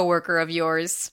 coworker of yours.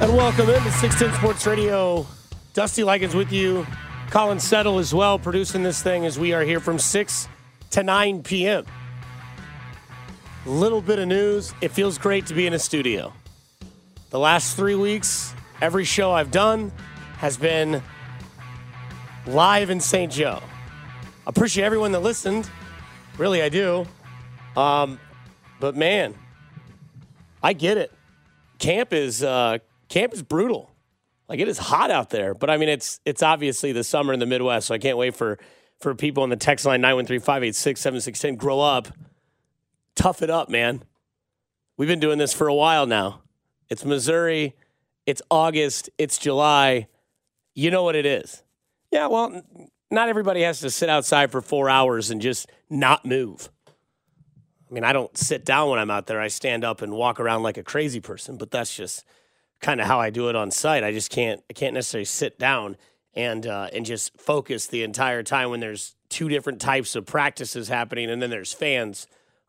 And welcome into 610 Sports Radio. Dusty Likens with you. Colin Settle as well, producing this thing as we are here from 6 to 9 p.m. Little bit of news. It feels great to be in a studio. The last three weeks, every show I've done has been live in St. Joe. Appreciate everyone that listened. Really, I do. Um, but man, I get it. Camp is uh, camp is brutal. Like it is hot out there, but I mean it's it's obviously the summer in the Midwest, so I can't wait for for people on the text line 913-586-7610 grow up. Tough it up, man. We've been doing this for a while now. It's Missouri, it's August, it's July. You know what it is. Yeah, well, not everybody has to sit outside for 4 hours and just not move. I mean, I don't sit down when I'm out there. I stand up and walk around like a crazy person, but that's just kind of how I do it on site. I just can't I can't necessarily sit down and uh, and just focus the entire time when there's two different types of practices happening, and then there's fans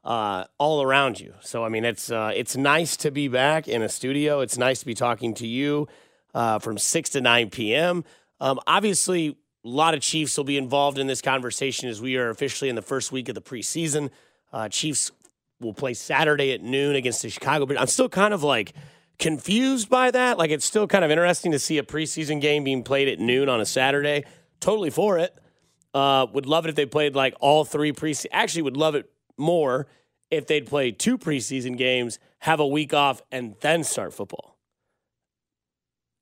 uh, all around you. So I mean, it's uh, it's nice to be back in a studio. It's nice to be talking to you uh, from six to nine p.m. Um, obviously, a lot of Chiefs will be involved in this conversation as we are officially in the first week of the preseason. Uh, Chiefs will play Saturday at noon against the Chicago Bears. I'm still kind of like confused by that. Like it's still kind of interesting to see a preseason game being played at noon on a Saturday. Totally for it. Uh, would love it if they played like all three preseason. Actually, would love it more if they'd play two preseason games, have a week off, and then start football.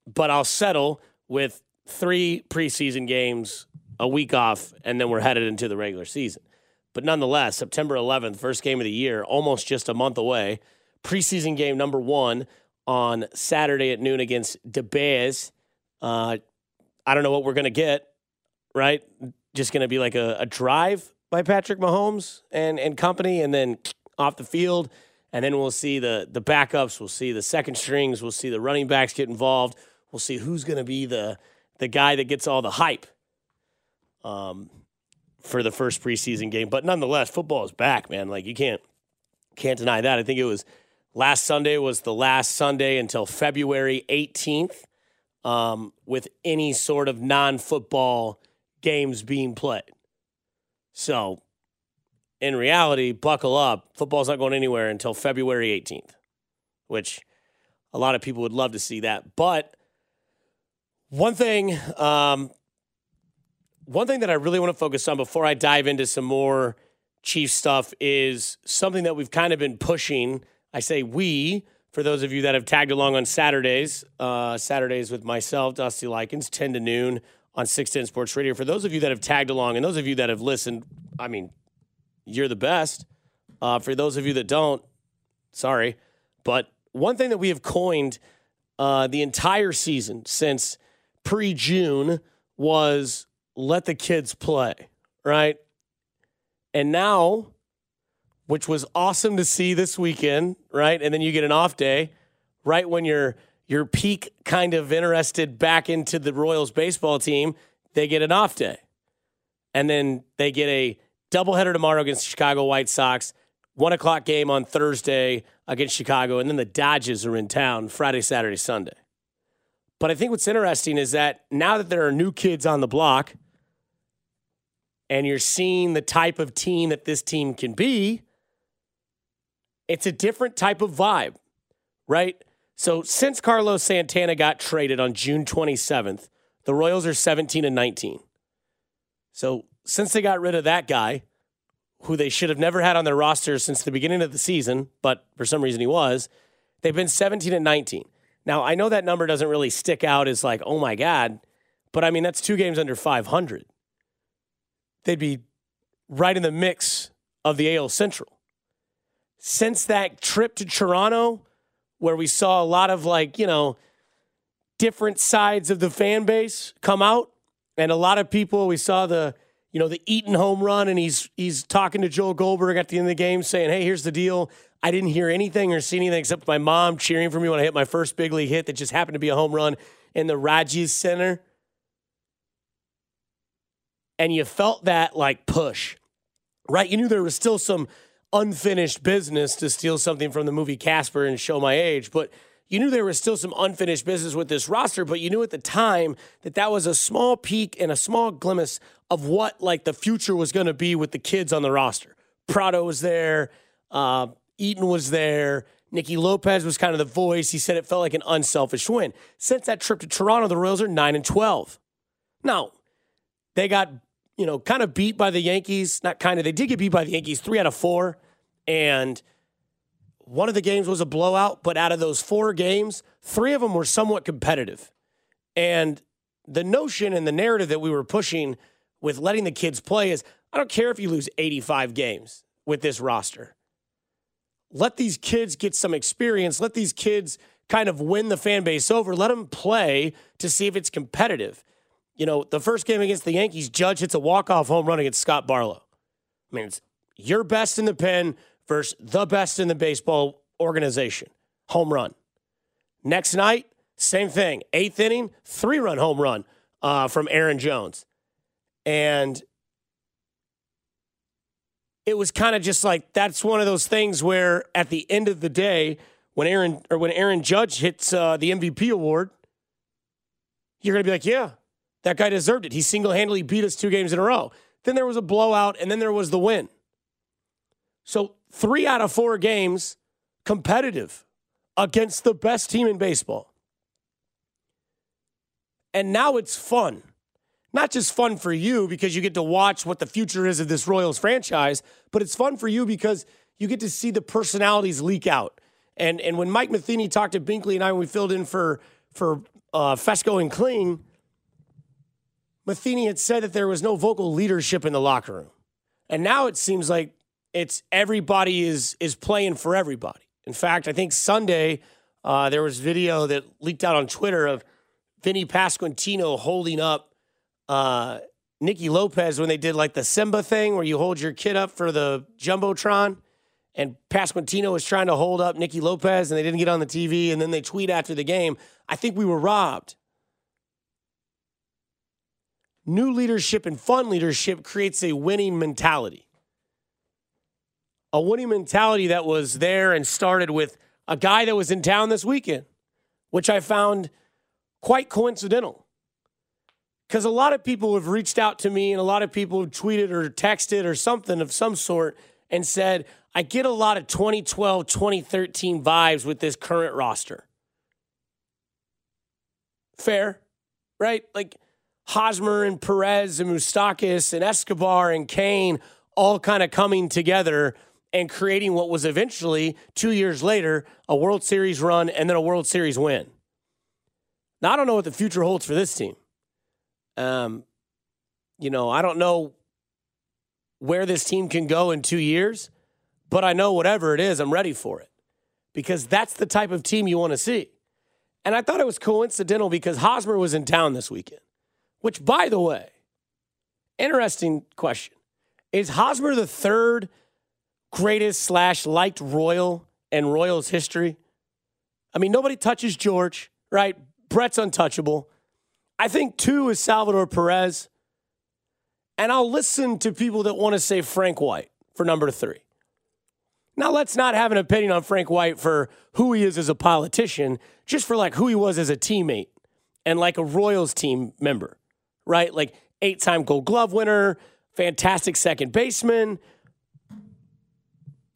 But I'll settle with three preseason games, a week off, and then we're headed into the regular season. But nonetheless, September 11th, first game of the year, almost just a month away. Preseason game number one on Saturday at noon against De Beers. Uh, I don't know what we're going to get, right? Just going to be like a, a drive by Patrick Mahomes and, and company, and then off the field. And then we'll see the, the backups. We'll see the second strings. We'll see the running backs get involved. We'll see who's going to be the, the guy that gets all the hype. Um, for the first preseason game. But nonetheless, football is back, man. Like you can't can't deny that. I think it was last Sunday was the last Sunday until February 18th, um, with any sort of non-football games being played. So, in reality, buckle up. Football's not going anywhere until February 18th, which a lot of people would love to see that. But one thing um, one thing that I really want to focus on before I dive into some more Chief stuff is something that we've kind of been pushing. I say we, for those of you that have tagged along on Saturdays, uh, Saturdays with myself, Dusty Likens, 10 to noon on 610 Sports Radio. For those of you that have tagged along and those of you that have listened, I mean, you're the best. Uh, for those of you that don't, sorry. But one thing that we have coined uh, the entire season since pre June was let the kids play, right? And now, which was awesome to see this weekend, right? And then you get an off day, right when you're your peak kind of interested back into the Royals baseball team, they get an off day. And then they get a doubleheader tomorrow against the Chicago White Sox, one o'clock game on Thursday against Chicago, and then the Dodgers are in town Friday, Saturday, Sunday. But I think what's interesting is that now that there are new kids on the block, and you're seeing the type of team that this team can be, it's a different type of vibe, right? So since Carlos Santana got traded on June 27th, the Royals are 17 and 19. So since they got rid of that guy, who they should have never had on their roster since the beginning of the season, but for some reason he was, they've been 17 and 19. Now, I know that number doesn't really stick out as like, oh my God, but I mean, that's two games under 500. They'd be right in the mix of the AL Central. Since that trip to Toronto, where we saw a lot of like, you know, different sides of the fan base come out, and a lot of people, we saw the, you know, the Eaton home run, and he's he's talking to Joel Goldberg at the end of the game, saying, "Hey, here's the deal. I didn't hear anything or see anything except my mom cheering for me when I hit my first big league hit that just happened to be a home run in the Rogers Center." And you felt that like push, right? You knew there was still some unfinished business to steal something from the movie Casper and show my age, but you knew there was still some unfinished business with this roster, but you knew at the time that that was a small peak and a small glimpse of what like the future was going to be with the kids on the roster. Pratto was there, uh, Eaton was there, Nicky Lopez was kind of the voice. He said it felt like an unselfish win. Since that trip to Toronto, the Royals are nine and twelve. Now they got you know kind of beat by the Yankees. Not kind of, they did get beat by the Yankees three out of four, and one of the games was a blowout, but out of those four games, three of them were somewhat competitive. And the notion and the narrative that we were pushing with letting the kids play is I don't care if you lose 85 games with this roster. Let these kids get some experience. Let these kids kind of win the fan base over. Let them play to see if it's competitive. You know, the first game against the Yankees, Judge hits a walk-off home run against Scott Barlow. I mean, it's your best in the pen versus the best in the baseball organization. Home run. Next night, same thing. Eighth inning, three run home run uh, from Aaron Jones. And it was kind of just like that's one of those things where at the end of the day, when Aaron or when Aaron Judge hits uh, the MVP award, you're to be like, yeah, that guy deserved it. He single handedly beat us two games in a row. Then there was a blowout, and then there was the win. So three out of four games competitive against the best team in baseball. And now it's fun. Not just fun for you because you get to watch what the future is of this Royals franchise, but it's fun for you because you get to see the personalities leak out. And and when Mike Matheny talked to Binkley and I when we filled in for for uh, Fescoe and Kling, Matheny had said that there was no vocal leadership in the locker room. And now it seems like it's everybody is is playing for everybody. In fact, I think Sunday uh, there was video that leaked out on Twitter of Vinny Pasquantino holding up uh, Nicky Lopez when they did like the Simba thing where you hold your kid up for the jumbotron, and Pasquantino was trying to hold up Nicky Lopez and they didn't get on the TV, and then they tweet after the game. I think we were robbed. New leadership and fun leadership creates a winning mentality a winning mentality that was there and started with a guy that was in town this weekend, which I found quite coincidental. Because a lot of people have reached out to me and a lot of people have tweeted or texted or something of some sort and said, I get a lot of 2012, 2013 vibes with this current roster. Fair, right? Like Hosmer and Perez and Moustakas and Escobar and Cain all kind of coming together and creating what was eventually, two years later, a World Series run and then a World Series win. Now, I don't know what the future holds for this team. Um, you know, I don't know where this team can go in two years, but I know whatever it is, I'm ready for it because that's the type of team you want to see. And I thought it was coincidental because Hosmer was in town this weekend, which, by the way, interesting question. Is Hosmer the third greatest slash liked Royal and Royals history. I mean, nobody touches George, right? Brett's untouchable. I think two is Salvador Perez. And I'll listen to people that want to say Frank White for number three. Now, let's not have an opinion on Frank White for who he is as a politician, just for like who he was as a teammate and like a Royals team member, right? Like eight time gold glove winner, fantastic second baseman.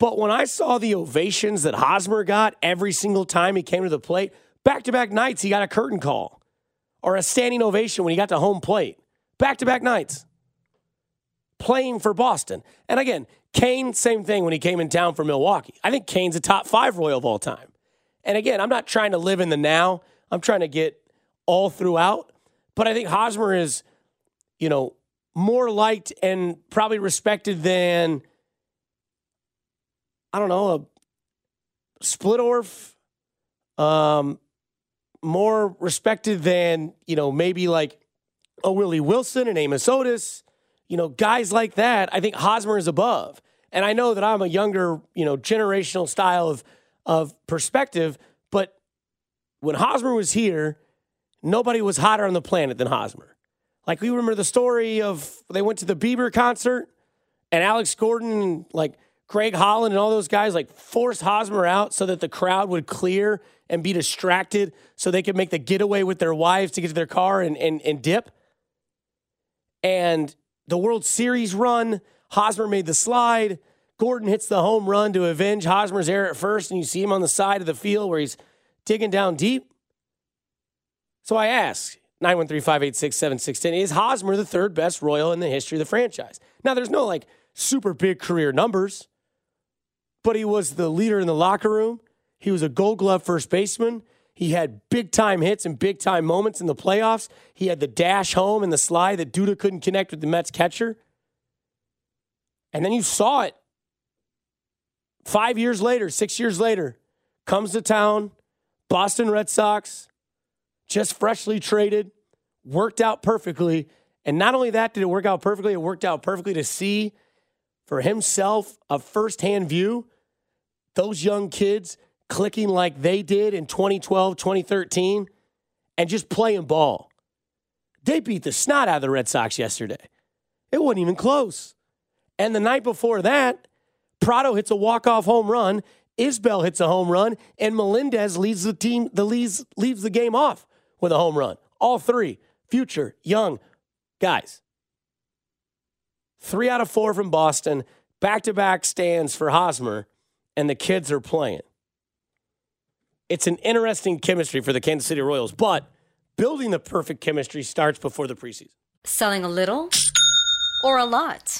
But when I saw the ovations that Hosmer got every single time he came to the plate, back to back nights, he got a curtain call or a standing ovation when he got to home plate. Back to back nights. Playing for Boston. And again, Cain, same thing when he came in town for Milwaukee. I think Cain's a top five Royal of all time. And again, I'm not trying to live in the now, I'm trying to get all throughout. But I think Hosmer is, you know, more liked and probably respected than I don't know, a Splittorff, um, more respected than, you know, maybe like a Willie Wilson and Amos Otis, you know, guys like that. I think Hosmer is above. And I know that I'm a younger, you know, generational style of, of perspective, but when Hosmer was here, nobody was hotter on the planet than Hosmer. Like we remember the story of they went to the Bieber concert and Alex Gordon, like Greg Holland and all those guys like force Hosmer out so that the crowd would clear and be distracted so they could make the getaway with their wives to get to their car and, and, and dip. And the World Series run, Hosmer made the slide. Gordon hits the home run to avenge Hosmer's error at first, and you see him on the side of the field where he's digging down deep. So I ask 913 586 7610 is Hosmer the third best Royal in the history of the franchise? Now, there's no like super big career numbers but he was the leader in the locker room. He was a gold glove first baseman. He had big time hits and big time moments in the playoffs. He had the dash home and the slide that Duda couldn't connect with the Mets catcher. And then you saw it five years later, six years later, comes to town, Boston Red Sox, just freshly traded, worked out perfectly. And not only that did it work out perfectly, it worked out perfectly to see for himself a firsthand view those young kids clicking like they did in 2012, 2013, and just playing ball. They beat the snot out of the Red Sox yesterday. It wasn't even close. And the night before that, Pratto hits a walk-off home run, Isbel hits a home run, and Melendez leads the team, the leads, leaves the game off with a home run. All three, future, young guys. Three out of four from Boston, back-to-back stands for Hosmer and the kids are playing. It's an interesting chemistry for the Kansas City Royals, but building the perfect chemistry starts before the preseason. Selling a little or a lot?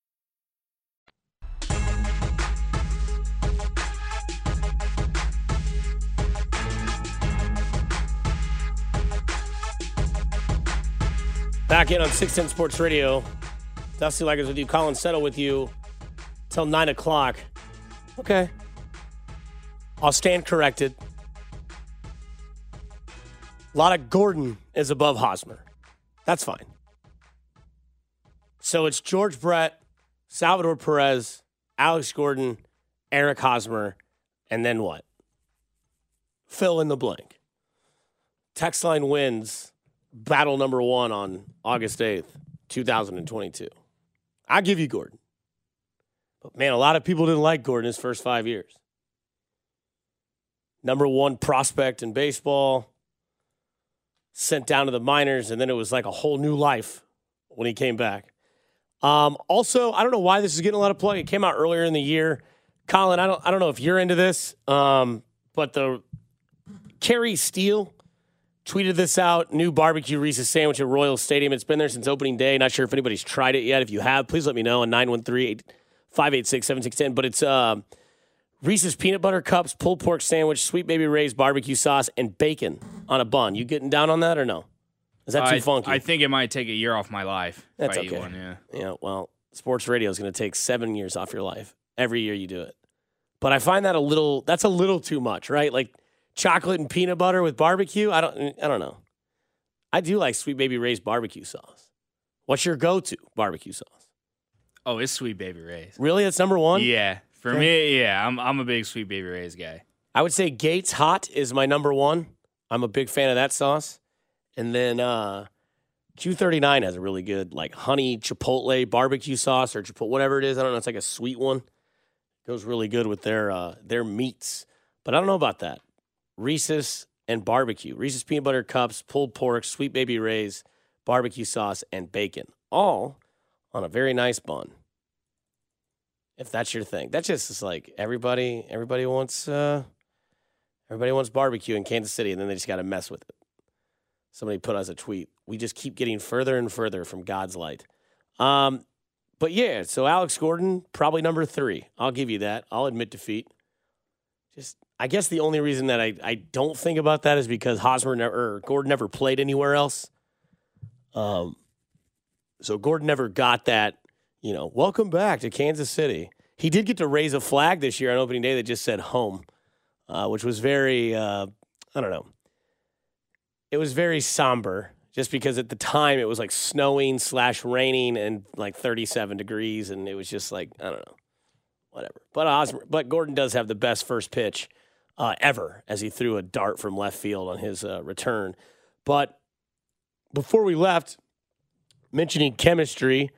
Back in on 610 Sports Radio. Dusty Likens with you. Colin Settle with you till 9 o'clock. Okay. I'll stand corrected. A lot of Gordon is above Hosmer. That's fine. So it's George Brett, Salvador Perez, Alex Gordon, Eric Hosmer, and then what? Fill in the blank. Text line wins battle number one on August 8th, 2022. I'll give you Gordon. But man, a lot of people didn't like Gordon his first five years. Number one prospect in baseball, sent down to the minors, and then it was like a whole new life when he came back. Um, also, I don't know why this is getting a lot of play. It came out earlier in the year. Colin, I don't I don't know if you're into this, um, but the Kerry Steele tweeted this out. New barbecue Reese's sandwich at Royal Stadium. It's been there since opening day. Not sure if anybody's tried it yet. If you have, please let me know on 913 586 7610. But it's uh, Reese's peanut butter cups, pulled pork sandwich, sweet baby Ray's barbecue sauce, and bacon on a bun. You getting down on that or no? Is that too I, funky? I think it might take a year off my life. That's if I eat okay. one, yeah. Yeah, well, sports radio is going to take seven years off your life every year you do it. But I find that a little, that's a little too much, right? Like chocolate and peanut butter with barbecue. I don't, I don't know. I do like Sweet Baby Ray's barbecue sauce. What's your go-to barbecue sauce? Oh, it's Sweet Baby Ray's. Really, it's number one. Yeah, for me, yeah, I'm I'm a big Sweet Baby Ray's guy. I would say Gates Hot is my number one. I'm a big fan of that sauce. And then uh, Q39 has a really good like honey chipotle barbecue sauce or chipotle whatever it is. I don't know. It's like a sweet one. Goes really good with their uh, their meats. But I don't know about that. Reese's and barbecue. Reese's peanut butter cups, pulled pork, sweet baby Ray's, barbecue sauce, and bacon. All on a very nice bun. If that's your thing. that just is like everybody everybody wants uh everybody wants barbecue in Kansas City and then they just gotta mess with it. Somebody put us a tweet. We just keep getting further and further from God's light. Um, but yeah, so Alex Gordon, probably number three. I'll give you that. I'll admit defeat. Just I guess the only reason that I, I don't think about that is because Hosmer never or Gordon never played anywhere else. Um so Gordon never got that, you know, welcome back to Kansas City. He did get to raise a flag this year on opening day that just said home, uh, which was very uh, I don't know. It was very somber just because at the time it was like snowing slash raining and like 37 degrees and it was just like I don't know, whatever. But Osmer, but Gordon does have the best first pitch uh, ever as he threw a dart from left field on his uh, return. But before we left, mentioning chemistry,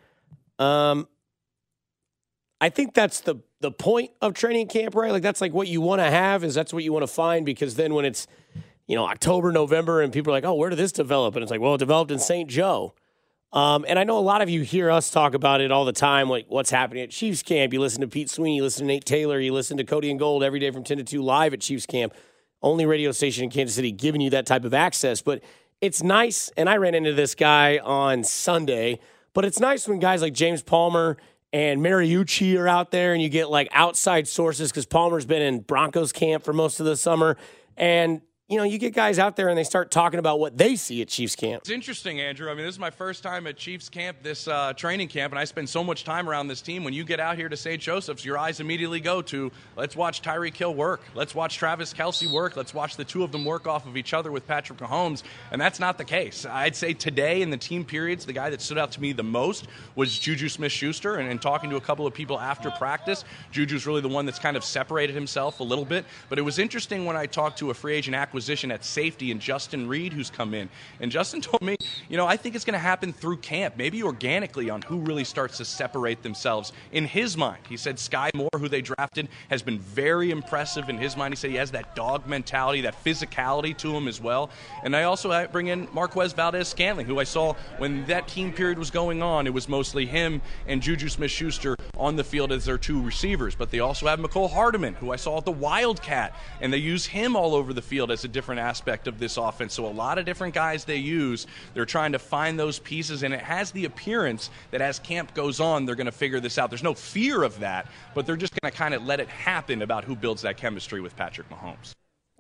um, I think that's the the point of training camp, right? Like that's like what you want to have is that's what you want to find because then when it's you know October, November, and people are like, oh, where did this develop? And it's like, well, it developed in St. Joe. Um, and I know a lot of you hear us talk about it all the time, like what's happening at Chiefs camp. You listen to Pete Sweeney, you listen to Nate Taylor, you listen to Cody and Gold every day from 10 to 2 live at Chiefs camp. Only radio station in Kansas City giving you that type of access. But it's nice, and I ran into this guy on Sunday, but it's nice when guys like James Palmer and Mariucci are out there and you get like outside sources because Palmer's been in Broncos camp for most of the summer. And you know, you get guys out there and they start talking about what they see at Chiefs camp. It's interesting, Andrew. I mean, this is my first time at Chiefs camp, this uh, training camp, and I spend so much time around this team. When you get out here to St. Joseph's, your eyes immediately go to let's watch Tyreek Hill work, let's watch Travis Kelce work, let's watch the two of them work off of each other with Patrick Mahomes, and that's not the case. I'd say today in the team periods, the guy that stood out to me the most was Juju Smith-Schuster, and, and talking to a couple of people after practice, Juju's really the one that's kind of separated himself a little bit. But it was interesting when I talked to a free agent acquisition at safety and Justin Reid, who's come in. And Justin told me, you know, I think it's going to happen through camp, maybe organically on who really starts to separate themselves in his mind. He said Sky Moore, who they drafted, has been very impressive in his mind. He said he has that dog mentality, that physicality to him as well. And I also uh, bring in Marquez Valdes Scantling, who I saw when that team period was going on. It was mostly him and Juju Smith Schuster on the field as their two receivers. But they also have Mecole Hardman, who I saw at the Wildcat, and they use him all over the field as a different aspect of this offense. So a lot of different guys they use. They're trying to find those pieces, and it has the appearance that as camp goes on, they're going to figure this out. There's no fear of that, but they're just going to kind of let it happen about who builds that chemistry with Patrick Mahomes.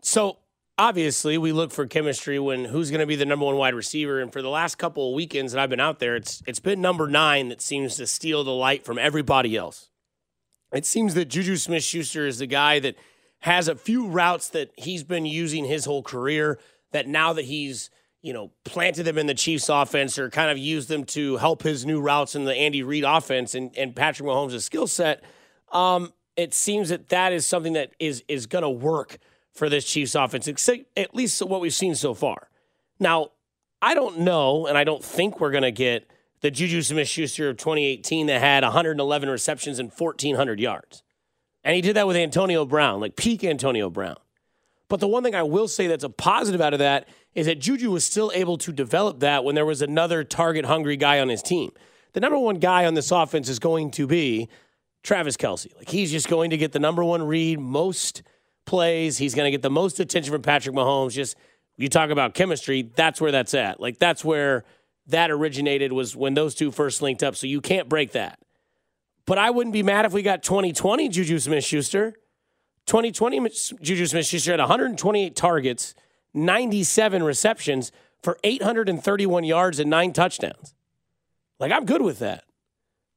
So obviously we look for chemistry when who's going to be the number one wide receiver. And for the last couple of weekends that I've been out there, it's it's been number nine that seems to steal the light from everybody else. It seems that Juju Smith Schuster is the guy that has a few routes that he's been using his whole career. That now that he's you know planted them in the Chiefs offense or kind of used them to help his new routes in the Andy Reid offense and, and Patrick Mahomes' skill set, um, it seems that that is something that is is going to work for this Chiefs offense, at least what we've seen so far. Now, I don't know, and I don't think we're going to get the Juju Smith Schuster of 2018 that had 111 receptions and 1,400 yards. And he did that with Antonio Brown, like peak Antonio Brown. But the one thing I will say that's a positive out of that is that Juju was still able to develop that when there was another target hungry guy on his team. The number one guy on this offense is going to be Travis Kelce. Like he's just going to get the number one read most plays. He's going to get the most attention from Patrick Mahomes. Just you talk about chemistry, that's where that's at. Like that's where that originated was when those two first linked up. So you can't break that. But I wouldn't be mad if we got 2020 Juju Smith Schuster. 2020 Juju Smith Schuster had 128 targets, 97 receptions for 831 yards and nine touchdowns. Like, I'm good with that.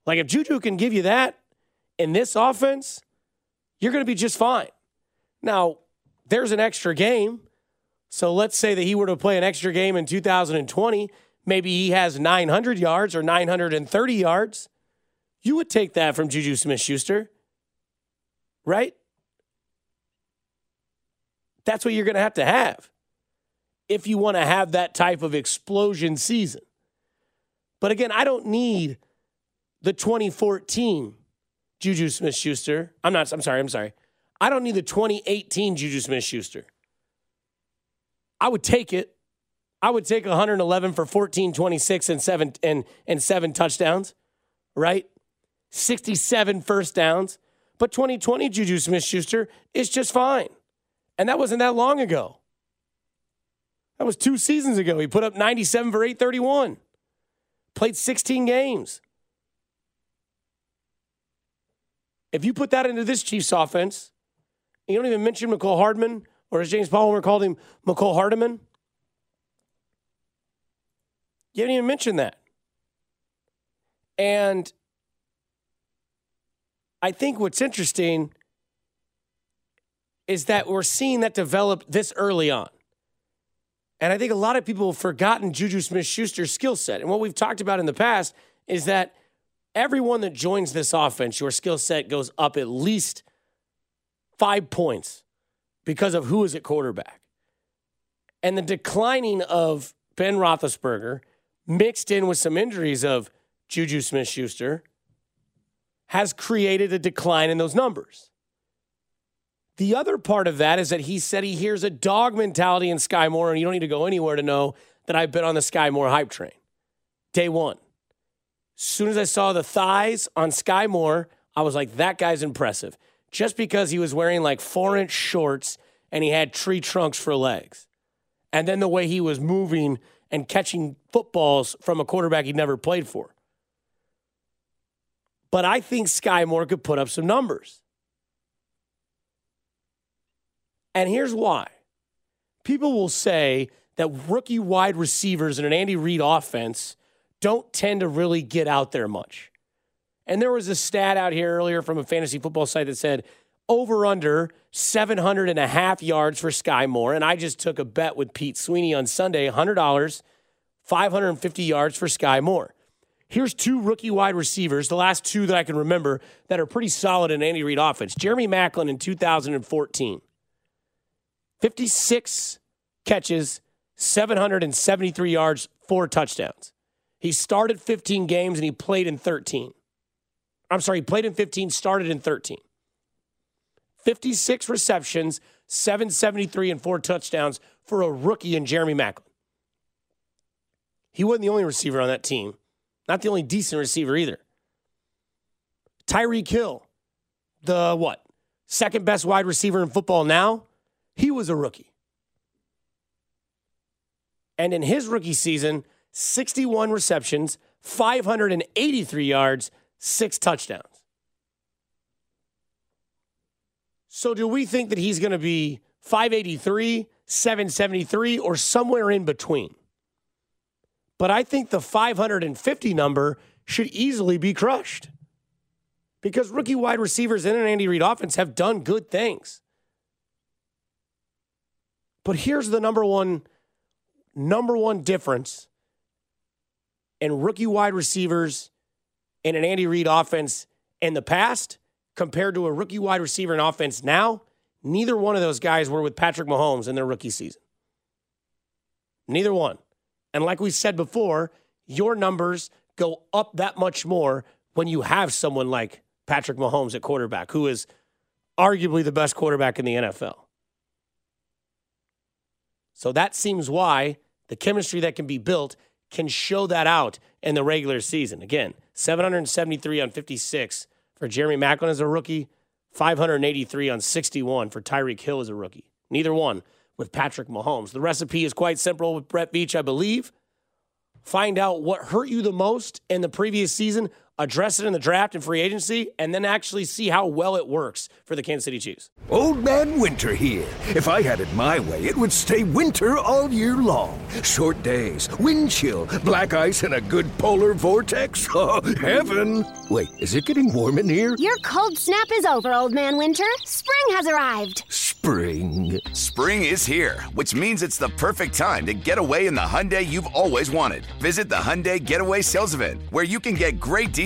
Like, if Juju can give you that in this offense, you're going to be just fine. Now, there's an extra game. So let's say that he were to play an extra game in 2020. Maybe he has 900 yards or 930 yards. You would take that from Juju Smith Schuster, right? That's what you're going to have to have if you want to have that type of explosion season. But again, I don't need the 2014 Juju Smith Schuster. I'm not, I'm sorry, I'm sorry. I don't need the 2018 Juju Smith Schuster. I would take it. I would take 111 for 14, 26, and seven and, and seven touchdowns, right? 67 first downs. But 2020 Juju Smith Schuster is just fine. And that wasn't that long ago. That was two seasons ago. He put up 97 for 831. Played 16 games. If you put that into this Chiefs offense, you don't even mention Mecole Hardman, or as James Palmer called him, Mecole Hardiman. You didn't even mention that. And I think what's interesting is that we're seeing that develop this early on. And I think a lot of people have forgotten Juju Smith Schuster's skill set. And what we've talked about in the past is that everyone that joins this offense, your skill set goes up at least five points because of who is at quarterback. And the declining of Ben Roethlisberger mixed in with some injuries of Juju Smith Schuster has created a decline in those numbers. The other part of that is that he said he hears a dog mentality in Sky Moore, and you don't need to go anywhere to know that I've been on the Sky Moore hype train. Day one. As soon as I saw the thighs on Sky Moore, I was like, that guy's impressive just because he was wearing like four inch shorts and he had tree trunks for legs. And then the way he was moving and catching footballs from a quarterback he'd never played for. But I think Sky Moore could put up some numbers. And here's why people will say that rookie wide receivers in an Andy Reid offense don't tend to really get out there much. And there was a stat out here earlier from a fantasy football site that said over under 700 and a half yards for Sky Moore. And I just took a bet with Pete Sweeney on Sunday $100, 550 yards for Sky Moore. Here's two rookie wide receivers, the last two that I can remember that are pretty solid in Andy Reid offense. Jeremy Maclin in 2014, 56 catches, 773 yards, four touchdowns. He started 15 games and he played in 13. I'm sorry, he played in 15, started in 13. 56 receptions, 773 and four touchdowns for a rookie in Jeremy Maclin. He wasn't the only receiver on that team, not the only decent receiver either. Tyreek Hill, the what? Second best wide receiver in football now, he was a rookie. And in his rookie season, 61 receptions, 583 yards, six touchdowns. So, do we think that he's going to be 583, 773, or somewhere in between? But I think the 550 number should easily be crushed because rookie wide receivers in an Andy Reid offense have done good things. But here's the number one number one difference in rookie wide receivers in an Andy Reid offense in the past compared to a rookie wide receiver in offense now, neither one of those guys were with Patrick Mahomes in their rookie season. Neither one. And like we said before, your numbers go up that much more when you have someone like Patrick Mahomes at quarterback, who is arguably the best quarterback in the NFL. So that seems why the chemistry that can be built can show that out in the regular season. Again, 773 on 56 for Jeremy Maclin as a rookie, 583 on 61 for Tyreek Hill as a rookie. Neither one with Patrick Mahomes. The recipe is quite simple with Brett Veach, I believe. Find out what hurt you the most in the previous season address it in the draft and free agency, and then actually see how well it works for the Kansas City Chiefs. Old Man Winter here. If I had it my way, it would stay winter all year long. Short days, wind chill, black ice, and a good polar vortex. Oh, heaven! Wait, is it getting warm in here? Your cold snap is over, Old Man Winter. Spring has arrived. Spring. Spring is here, which means it's the perfect time to get away in the Hyundai you've always wanted. Visit the Hyundai Getaway Sales Event, where you can get great deals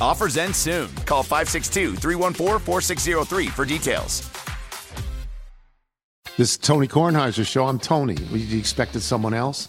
Offers end soon. Call 562 314 4603 for details. This is Tony Kornheiser's show. I'm Tony. You expected someone else?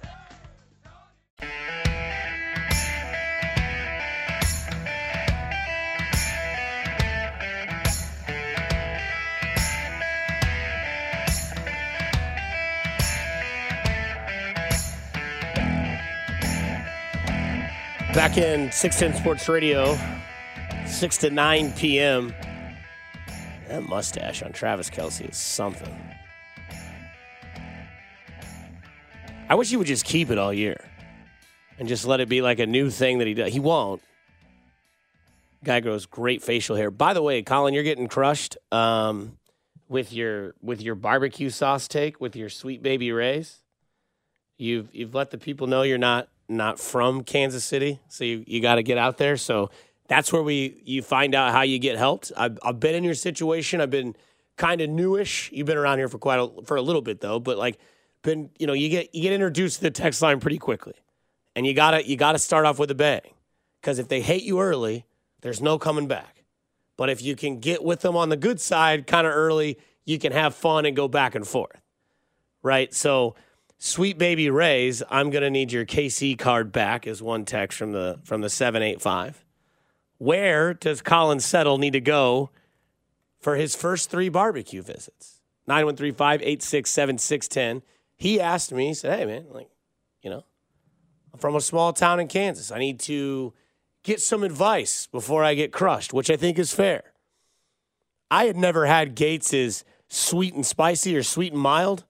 Back in 610 Sports Radio, 6 to 9 p.m. That mustache on Travis Kelce is something. I wish he would just keep it all year and just let it be like a new thing that he does. He won't. Guy grows great facial hair. By the way, Colin, you're getting crushed um, with your with your barbecue sauce take with your sweet baby rays. You've you've let the people know you're not not from Kansas City, so you, you got to get out there. So that's where we you find out how you get helped. I've, I've been in your situation. I've been kind of newish. You've been around here for quite a, for a little bit though, but like been you know you get you get introduced to the text line pretty quickly, and you gotta you gotta start off with a bang, because if they hate you early, there's no coming back. But if you can get with them on the good side kind of early, you can have fun and go back and forth, right? So Sweet baby Rays, I'm gonna need your KC card back. Is one text from the from the seven eight five. Where does Colin Settle need to go for his first three barbecue visits? 9135 867 610. He asked me, he said, Hey man, like, You know, I'm from a small town in Kansas. I need to get some advice before I get crushed, which I think is fair. I had never had Gates's sweet and spicy or sweet and mild.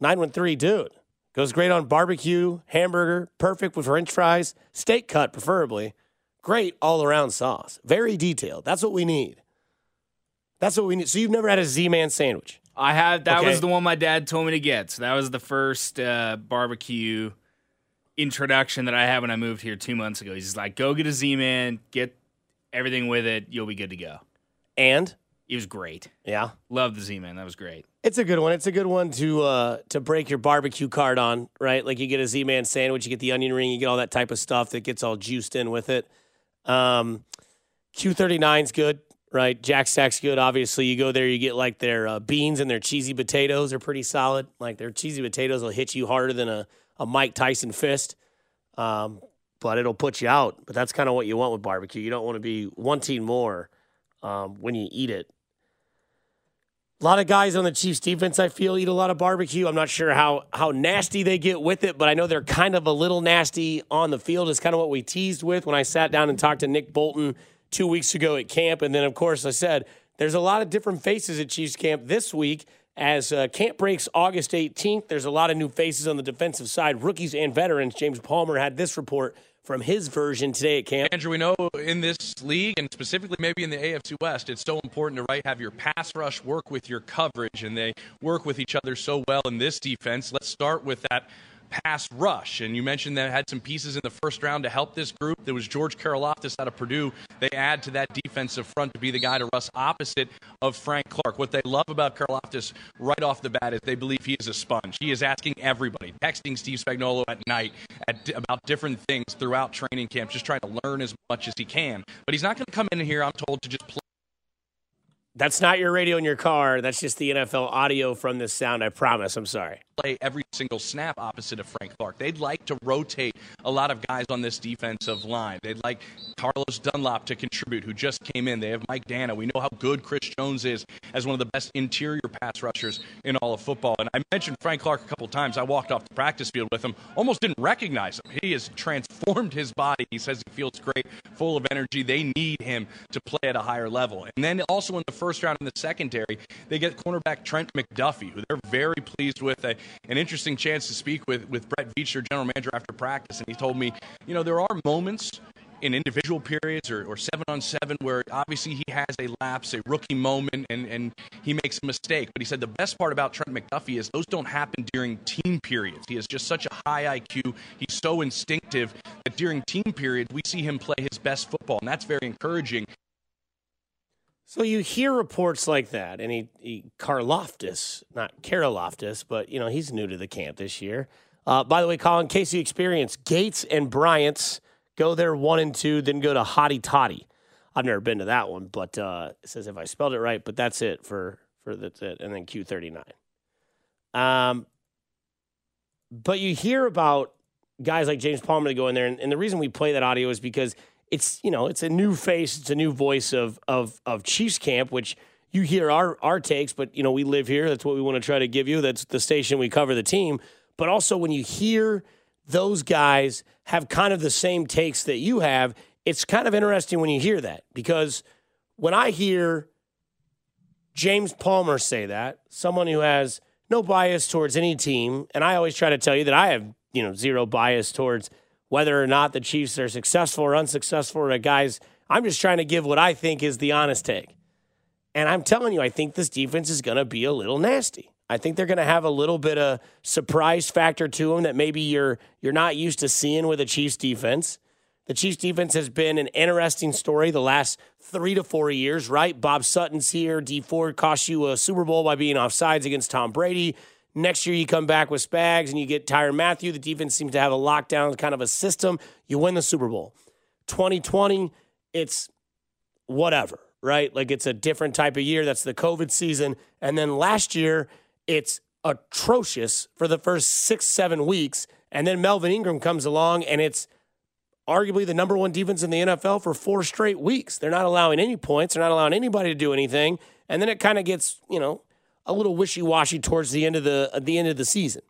913, dude. Goes great on barbecue, hamburger, perfect with french fries, steak cut preferably. Great all around sauce. Very detailed. That's what we need. That's what we need. So you've never had a Z Man sandwich? I have. That Okay. was the one my dad told me to get. So that was the first uh, barbecue introduction that I had when I moved here two months ago. He's like, go get a Z Man, get everything with it. You'll be good to go. And It was great. yeah, Love the Z Man. That was great. it's a good one. It's a good one to uh, to break your barbecue card on, right? Like you get a Z Man sandwich, you get the onion ring, you get all that type of stuff that gets all juiced in with it. Um, Q39's good, right? Jack Stack's good. Obviously, you go there, you get like their uh, beans and their cheesy potatoes are pretty solid. Like their cheesy potatoes will hit you harder than a, a Mike Tyson fist, um, but it'll put you out. But that's kind of what you want with barbecue. You don't want to be wanting more um, when you eat it. A lot of guys on the Chiefs defense, I feel, eat a lot of barbecue. I'm not sure how how nasty they get with it, but I know they're kind of a little nasty on the field. Is kind of what we teased with when I sat down and talked to Nick Bolton two weeks ago at camp, and then of course I said there's a lot of different faces at Chiefs camp this week. As uh, camp breaks August 18th, there's a lot of new faces on the defensive side, rookies and veterans. James Palmer had this report from his version today at camp. Andrew, we know in this league and specifically maybe in the AFC West, it's so important to right have your pass rush work with your coverage, and they work with each other so well in this defense. Let's start with that pass rush. And you mentioned that had some pieces in the first round to help this group. There was George Karlaftis out of Purdue. They add to that defensive front to be the guy to rush opposite of Frank Clark. What they love about Karlaftis right off the bat is they believe he is a sponge. He is asking everybody, texting Steve Spagnuolo at night at, about different things throughout training camp, just trying to learn as much as he can. But he's not going to come in here, I'm told, to just play. That's not your radio in your car. That's just the NFL audio from this sound. I promise. I'm sorry. play every single snap opposite of Frank Clark. They'd like to rotate a lot of guys on this defensive line. They'd like Carlos Dunlap to contribute, who just came in. They have Mike Danna. We know how good Chris Jones is as one of the best interior pass rushers in all of football. And I mentioned Frank Clark a couple times. I walked off the practice field with him, almost didn't recognize him. He has transformed his body. He says he feels great, full of energy. They need him to play at a higher level. And then also in the first round in the secondary, they get cornerback Trent McDuffie, who they're very pleased with. A, an interesting chance to speak with, with Brett Veach, their general manager, after practice. And he told me, you know, there are moments in individual periods or, or seven on seven where obviously he has a lapse, a rookie moment, and, and he makes a mistake. But he said the best part about Trent McDuffie is those don't happen during team periods. He has just such a high IQ. He's so instinctive that during team periods we see him play his best football, and that's very encouraging. So you hear reports like that, and he, he Karloftis, not Karloftis, but you know he's new to the camp this year. Uh, by the way, Colin, Casey experience Gates and Bryant's go there one and two, then go to Hottie Toddy. I've never been to that one, but uh, it says if I spelled it right, but that's it for for that's it, and then Q thirty nine. Um, but you hear about guys like James Palmer to go in there, and, and the reason we play that audio is because it's you know it's a new face, it's a new voice of of of Chiefs camp, which you hear our our takes, but you know we live here. That's what we want to try to give you. That's the station we cover the team. But also when you hear those guys have kind of the same takes that you have, it's kind of interesting when you hear that because when I hear James Palmer say that, someone who has no bias towards any team, and I always try to tell you that I have, you know, zero bias towards whether or not the Chiefs are successful or unsuccessful or guys. I'm just trying to give what I think is the honest take. And I'm telling you, I think this defense is going to be a little nasty. I think they're going to have a little bit of surprise factor to them that maybe you're you're not used to seeing with a Chiefs defense. The Chiefs defense has been an interesting story the last three to four years, right? Bob Sutton's here. Dee Ford cost you a Super Bowl by being offsides against Tom Brady. Next year, you come back with Spags and you get Tyrann Mathieu. The defense seems to have a lockdown kind of a system. You win the Super Bowl. 2020, it's whatever, right? Like it's a different type of year. That's the COVID season. And then last year, it's atrocious for the first six, seven weeks. And then Melvin Ingram comes along and it's arguably the number one defense in the NFL for four straight weeks. They're not allowing any points. They're not allowing anybody to do anything. And then it kind of gets, you know, a little wishy-washy towards the end of the the end of the season.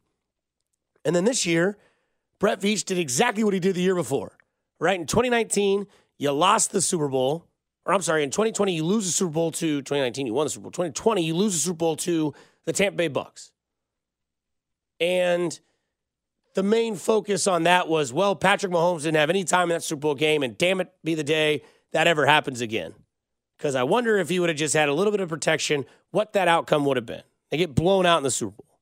And then this year, Brett Veach did exactly what he did the year before, right? In 2019, you lost the Super Bowl. Or I'm sorry, in 2020, you lose the Super Bowl to 2019, you won the Super Bowl. 2020, you lose the Super Bowl to the Tampa Bay Bucks. And the main focus on that was, well, Patrick Mahomes didn't have any time in that Super Bowl game, and damn it be the day that ever happens again. Because I wonder if he would have just had a little bit of protection, what that outcome would have been. They get blown out in the Super Bowl.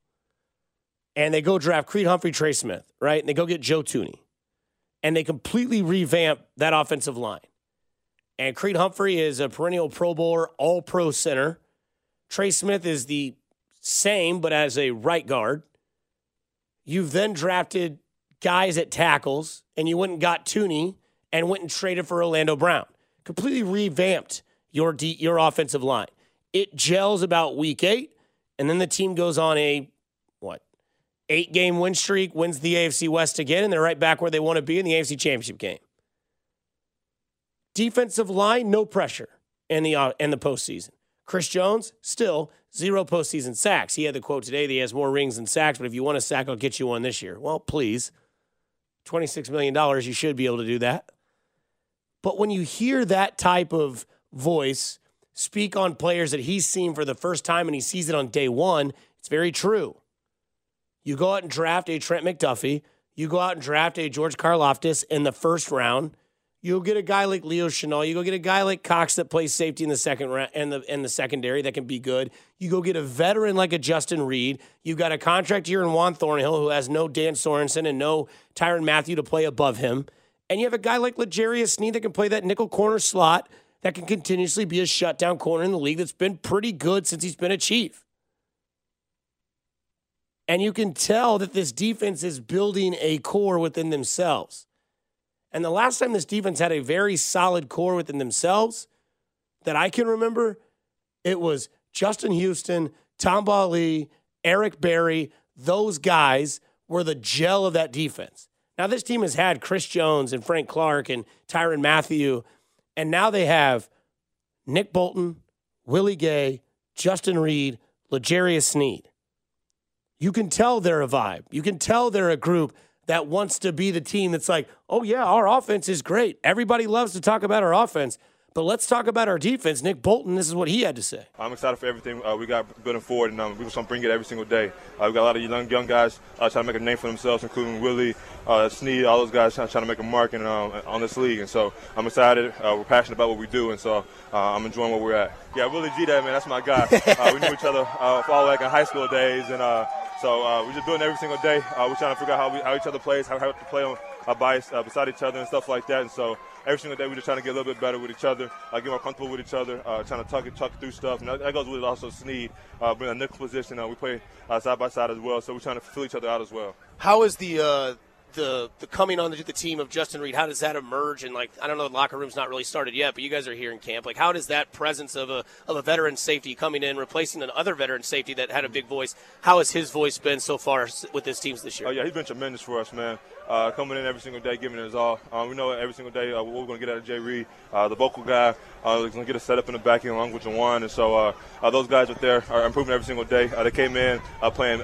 And they go draft Creed Humphrey, Trey Smith, right? And they go get Joe Thuney. And they completely revamp that offensive line. And Creed Humphrey is a perennial Pro Bowler, all pro center. Trey Smith is the same, but as a right guard. You've then drafted guys at tackles, and you went and got Thuney and went and traded for Orlando Brown. Completely revamped your de- your offensive line. It gels about week eight, and then the team goes on a what eight game win streak, wins the AFC West again, and they're right back where they want to be in the AFC Championship game. Defensive line, no pressure in the uh, in the postseason. Chris Jones still zero postseason sacks. He had the quote today that he has more rings than sacks, but if you want a sack, I'll get you one this year. Well, please. $26 million, you should be able to do that. But when you hear that type of voice speak on players that he's seen for the first time and he sees it on day one, it's very true. You go out and draft a Trent McDuffie, you go out and draft a George Karlaftis in the first round. You'll get a guy like Leo Chenal. You go get a guy like Cox that plays safety in the second round and the in the secondary that can be good. You go get a veteran like a Justin Reid. You've got a contract here in Juan Thornhill who has no Dan Sorensen and no Tyrann Mathieu to play above him. And you have a guy like L'Jarius Sneed that can play that nickel corner slot that can continuously be a shutdown corner in the league that's been pretty good since he's been a Chief. And you can tell that this defense is building a core within themselves. And the last time this defense had a very solid core within themselves that I can remember, it was Justin Houston, Tamba Hali, Eric Berry. Those guys were the gel of that defense. Now, this team has had Chris Jones and Frank Clark and Tyrann Mathieu, and now they have Nick Bolton, Willie Gay, Justin Reid, L'Jarius Sneed. You can tell they're a vibe. You can tell they're a group that wants to be the team that's like, oh, yeah, our offense is great. Everybody loves to talk about our offense. But let's talk about our defense. Nick Bolton, this is what he had to say. I'm excited for everything uh, we got building forward, and um, we're going to bring it every single day. Uh, we got a lot of young, young guys uh, trying to make a name for themselves, including Willie, uh, Sneed, all those guys trying, trying to make a mark in, um, on this league. And so I'm excited. Uh, we're passionate about what we do, and so uh, I'm enjoying where we're at. Yeah, Willie G, that man, that's my guy. we knew each other for all like in high school days, and so uh, we're just doing every single day. Uh, we're trying to figure out how, we, how each other plays, how, how to play on uh, uh, beside each other and stuff like that. And so every single day we're just trying to get a little bit better with each other, uh, get more comfortable with each other, uh, trying to tuck it, tuck through stuff. And that, that goes with also Sneed, uh, being a nickel position. Uh, we play uh, side by side as well, so we're trying to fill each other out as well. How is the uh, the the coming on to the team of Justin Reid, How does that emerge? And like, I don't know, the locker room's not really started yet, but you guys are here in camp. Like, how does that presence of a of a veteran safety coming in, replacing another veteran safety that had a big voice? How has his voice been so far with his teams this year? Oh yeah, he's been tremendous for us, man. Uh, coming in every single day, giving it his all. Um, we know every single day uh, what we're going to get out of Jay Reed, Uh, the vocal guy uh, is going to get us set up in the back end along with Jawan. And so uh, uh, those guys right there are improving every single day. they came in playing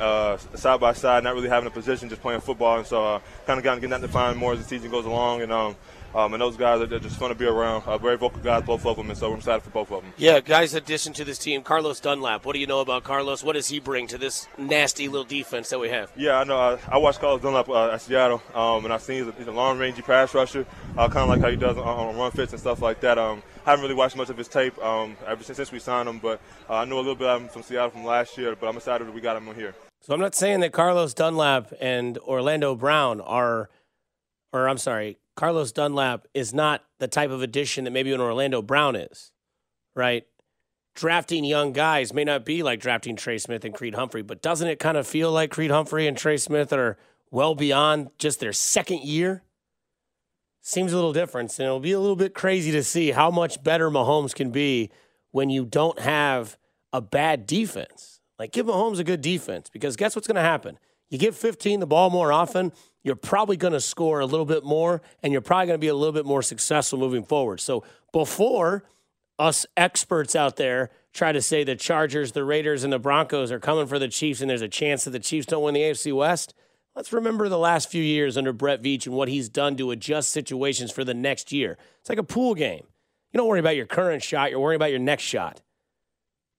side by side, not really having a position, just playing football. And so kind of got getting that defined more as the season goes along. And um, um, and those guys are just fun to be around. Uh, very vocal guys, both of them, and so we're excited for both of them. Yeah, guys, addition to this team, Carlos Dunlap. What do you know about Carlos? What does he bring to this nasty little defense that we have? Yeah, I know. I, I watched Carlos Dunlap uh, at Seattle, um, and I've seen he's a, he's a long rangey pass rusher, uh, kind of like how he does on, on, run fits and stuff like that. Um, I haven't really watched much of his tape um, ever since, since we signed him, but uh, I know a little bit of him from Seattle from last year. But I'm excited that we got him here. So I'm not saying that Carlos Dunlap and Orlando Brown are, or I'm sorry, Carlos Dunlap is not the type of addition that maybe an Orlando Brown is, right? Drafting young guys may not be like drafting Trey Smith and Creed Humphrey, but doesn't it kind of feel like Creed Humphrey and Trey Smith are well beyond just their second year? Seems a little different, and it'll be a little bit crazy to see how much better Mahomes can be when you don't have a bad defense. Like, give Mahomes a good defense because guess what's going to happen? You give 15 the ball more often, you're probably going to score a little bit more and you're probably going to be a little bit more successful moving forward. So before us experts out there try to say the Chargers, the Raiders, and the Broncos are coming for the Chiefs and there's a chance that the Chiefs don't win the AFC West, let's remember the last few years under Brett Veach and what he's done to adjust situations for the next year. It's like a pool game. You don't worry about your current shot, you're worrying about your next shot.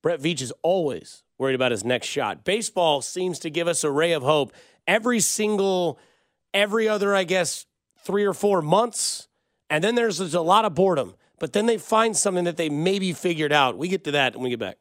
Brett Veach is always worried about his next shot. Baseball seems to give us a ray of hope every single, every other, I guess, three or four months. And then there's, there's a lot of boredom. But then they find something that they maybe figured out. We get to that when we get back.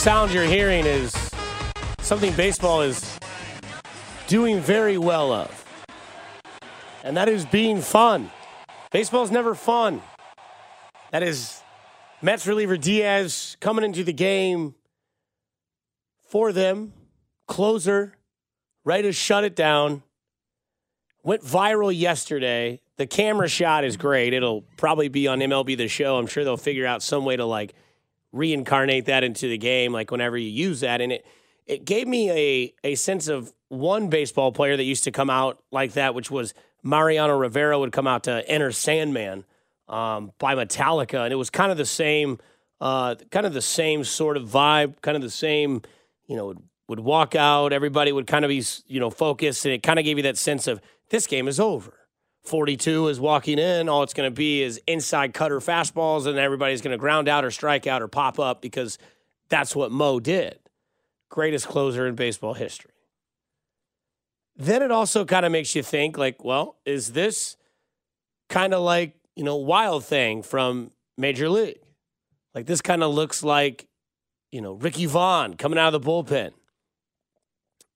Sound you're hearing is something baseball is doing very well of. And that is being fun. Baseball's never fun. That is Mets reliever Diaz coming into the game for them. Closer, ready to shut it down. Went viral yesterday. The camera shot is great. It'll probably be on MLB The Show. I'm sure they'll figure out some way to like reincarnate that into the game, like whenever you use that. And it it gave me a a sense of one baseball player that used to come out like that, which was Mariano Rivera would come out to Enter Sandman um, by Metallica, and it was kind of the same, uh, kind of the same sort of vibe, kind of the same, you know, would, would walk out, everybody would kind of be, you know, focused, and it kind of gave you that sense of this game is over. 42 is walking in. All it's going to be is inside cutter fastballs, and everybody's going to ground out or strike out or pop up because that's what Mo did. Greatest closer in baseball history. Then it also kind of makes you think, like, well, is this kind of like, you know, Wild Thing from Major League? Like, this kind of looks like, you know, Ricky Vaughn coming out of the bullpen.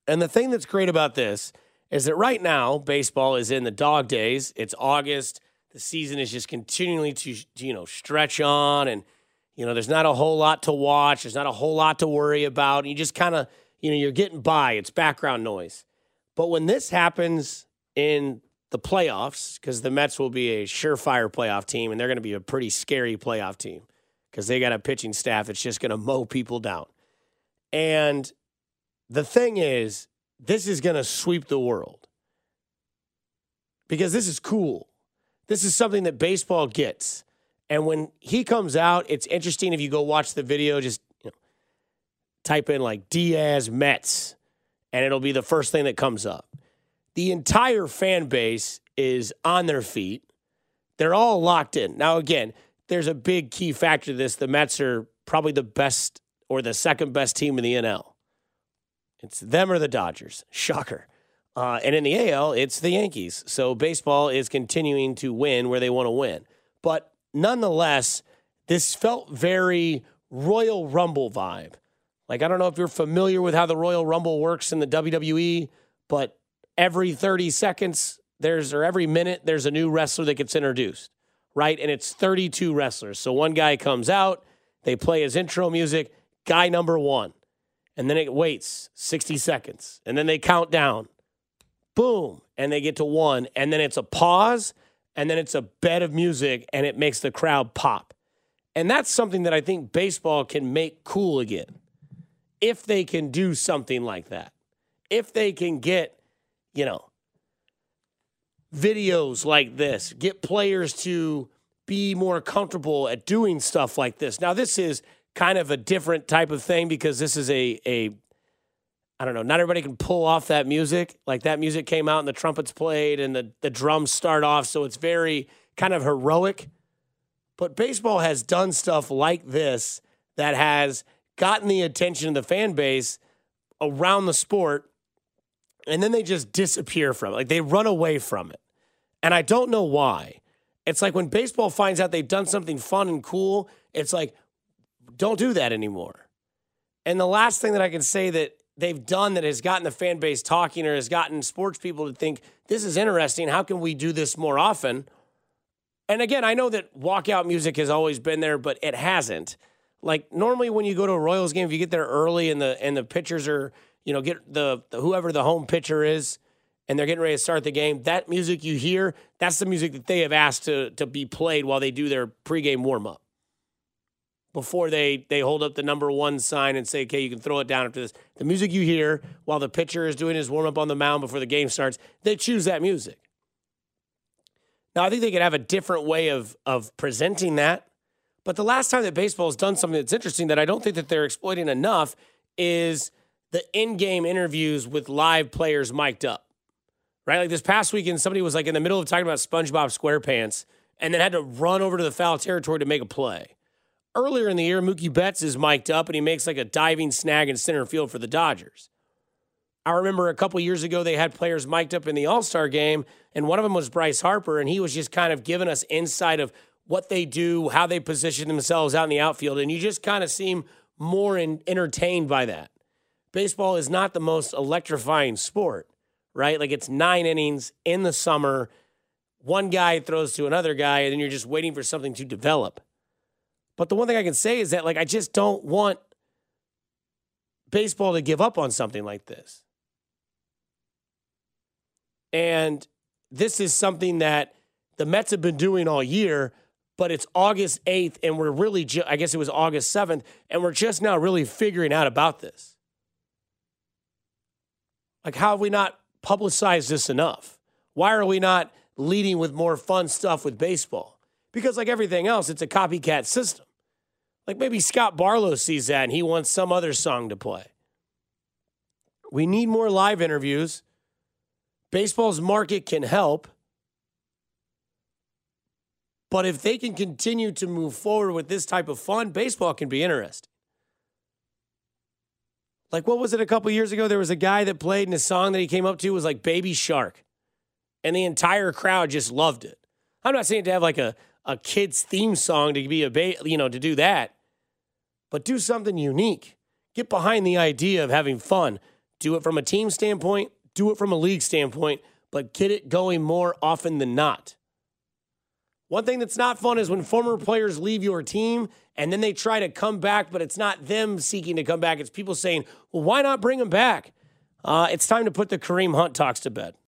And the thing that's great about this is that right now baseball is in the dog days. It's August. The season is just continually to you know stretch on, and you know there's not a whole lot to watch. There's not a whole lot to worry about. You just kind of you know you're getting by. It's background noise. But when this happens in the playoffs, because the Mets will be a surefire playoff team, and they're going to be a pretty scary playoff team because they got a pitching staff that's just going to mow people down. And the thing is, this is going to sweep the world because this is cool. This is something that baseball gets. And when he comes out, it's interesting if you go watch the video, just you know, type in like Diaz Mets, and it'll be the first thing that comes up. The entire fan base is on their feet. They're all locked in. Now, again, there's a big key factor to this. The Mets are probably the best or the second best team in the NL. It's them or the Dodgers. Shocker. Uh, and in the AL, it's the Yankees. So baseball is continuing to win where they want to win. But nonetheless, this felt very Royal Rumble vibe. Like, I don't know if you're familiar with how the Royal Rumble works in the WWE, but every 30 seconds, there's, or every minute, there's a new wrestler that gets introduced, right? And it's 32 wrestlers. So one guy comes out, they play his intro music, guy number one and then it waits 60 seconds, and then they count down. Boom, and they get to one, and then it's a pause, and then it's a bed of music, and it makes the crowd pop. And that's something that I think baseball can make cool again. If they can do something like that. If they can get, you know, videos like this, get players to be more comfortable at doing stuff like this. Now, this is kind of a different type of thing because this is a a I don't know, not everybody can pull off that music. Like that music came out and the trumpets played and the, the drums start off, so it's very kind of heroic. But baseball has done stuff like this that has gotten the attention of the fan base around the sport, and then they just disappear from it. Like they run away from it. And I don't know why. It's like when baseball finds out they've done something fun and cool, it's like, don't do that anymore. And the last thing that I can say that they've done that has gotten the fan base talking or has gotten sports people to think this is interesting. How can we do this more often? And again, I know that walkout music has always been there, but it hasn't. Like normally when you go to a Royals game, if you get there early and the and the pitchers are, you know, get the, the whoever the home pitcher is, and they're getting ready to start the game, that music you hear, that's the music that they have asked to to be played while they do their pregame warm up. Before they they hold up the number one sign and say, okay, you can throw it down after this. The music you hear while the pitcher is doing his warm up on the mound before the game starts, they choose that music. Now I think they could have a different way of of presenting that. But the last time that baseball has done something that's interesting that I don't think that they're exploiting enough is the in-game interviews with live players mic'd up. Right? Like this past weekend, somebody was like in the middle of talking about SpongeBob SquarePants and then had to run over to the foul territory to make a play. Earlier in the year, Mookie Betts is mic'd up and he makes like a diving snag in center field for the Dodgers. I remember a couple years ago they had players mic'd up in the All Star game, and one of them was Bryce Harper, and he was just kind of giving us insight of what they do, how they position themselves out in the outfield, and you just kind of seem more in, entertained by that. Baseball is not the most electrifying sport, right? Like it's nine innings in the summer, one guy throws to another guy, and then you're just waiting for something to develop. But the one thing I can say is that, like, I just don't want baseball to give up on something like this. And this is something that the Mets have been doing all year, but it's August 8th, and we're really, ju- I guess it was August 7th, and we're just now really figuring out about this. Like, how have we not publicized this enough? Why are we not leading with more fun stuff with baseball? Because, like everything else, it's a copycat system. Like maybe Scott Barlow sees that and he wants some other song to play. We need more live interviews. Baseball's market can help. But if they can continue to move forward with this type of fun, baseball can be interesting. Like, what was it a couple years ago? There was a guy that played, and a song that he came up to was like Baby Shark. And the entire crowd just loved it. I'm not saying to have like a, a kid's theme song to be a, ba- you know, to do that, but do something unique. Get behind the idea of having fun. Do it from a team standpoint, do it from a league standpoint, but get it going more often than not. One thing that's not fun is when former players leave your team and then they try to come back, but it's not them seeking to come back. It's people saying, well, why not bring them back? Uh, it's time to put the Kareem Hunt talks to bed.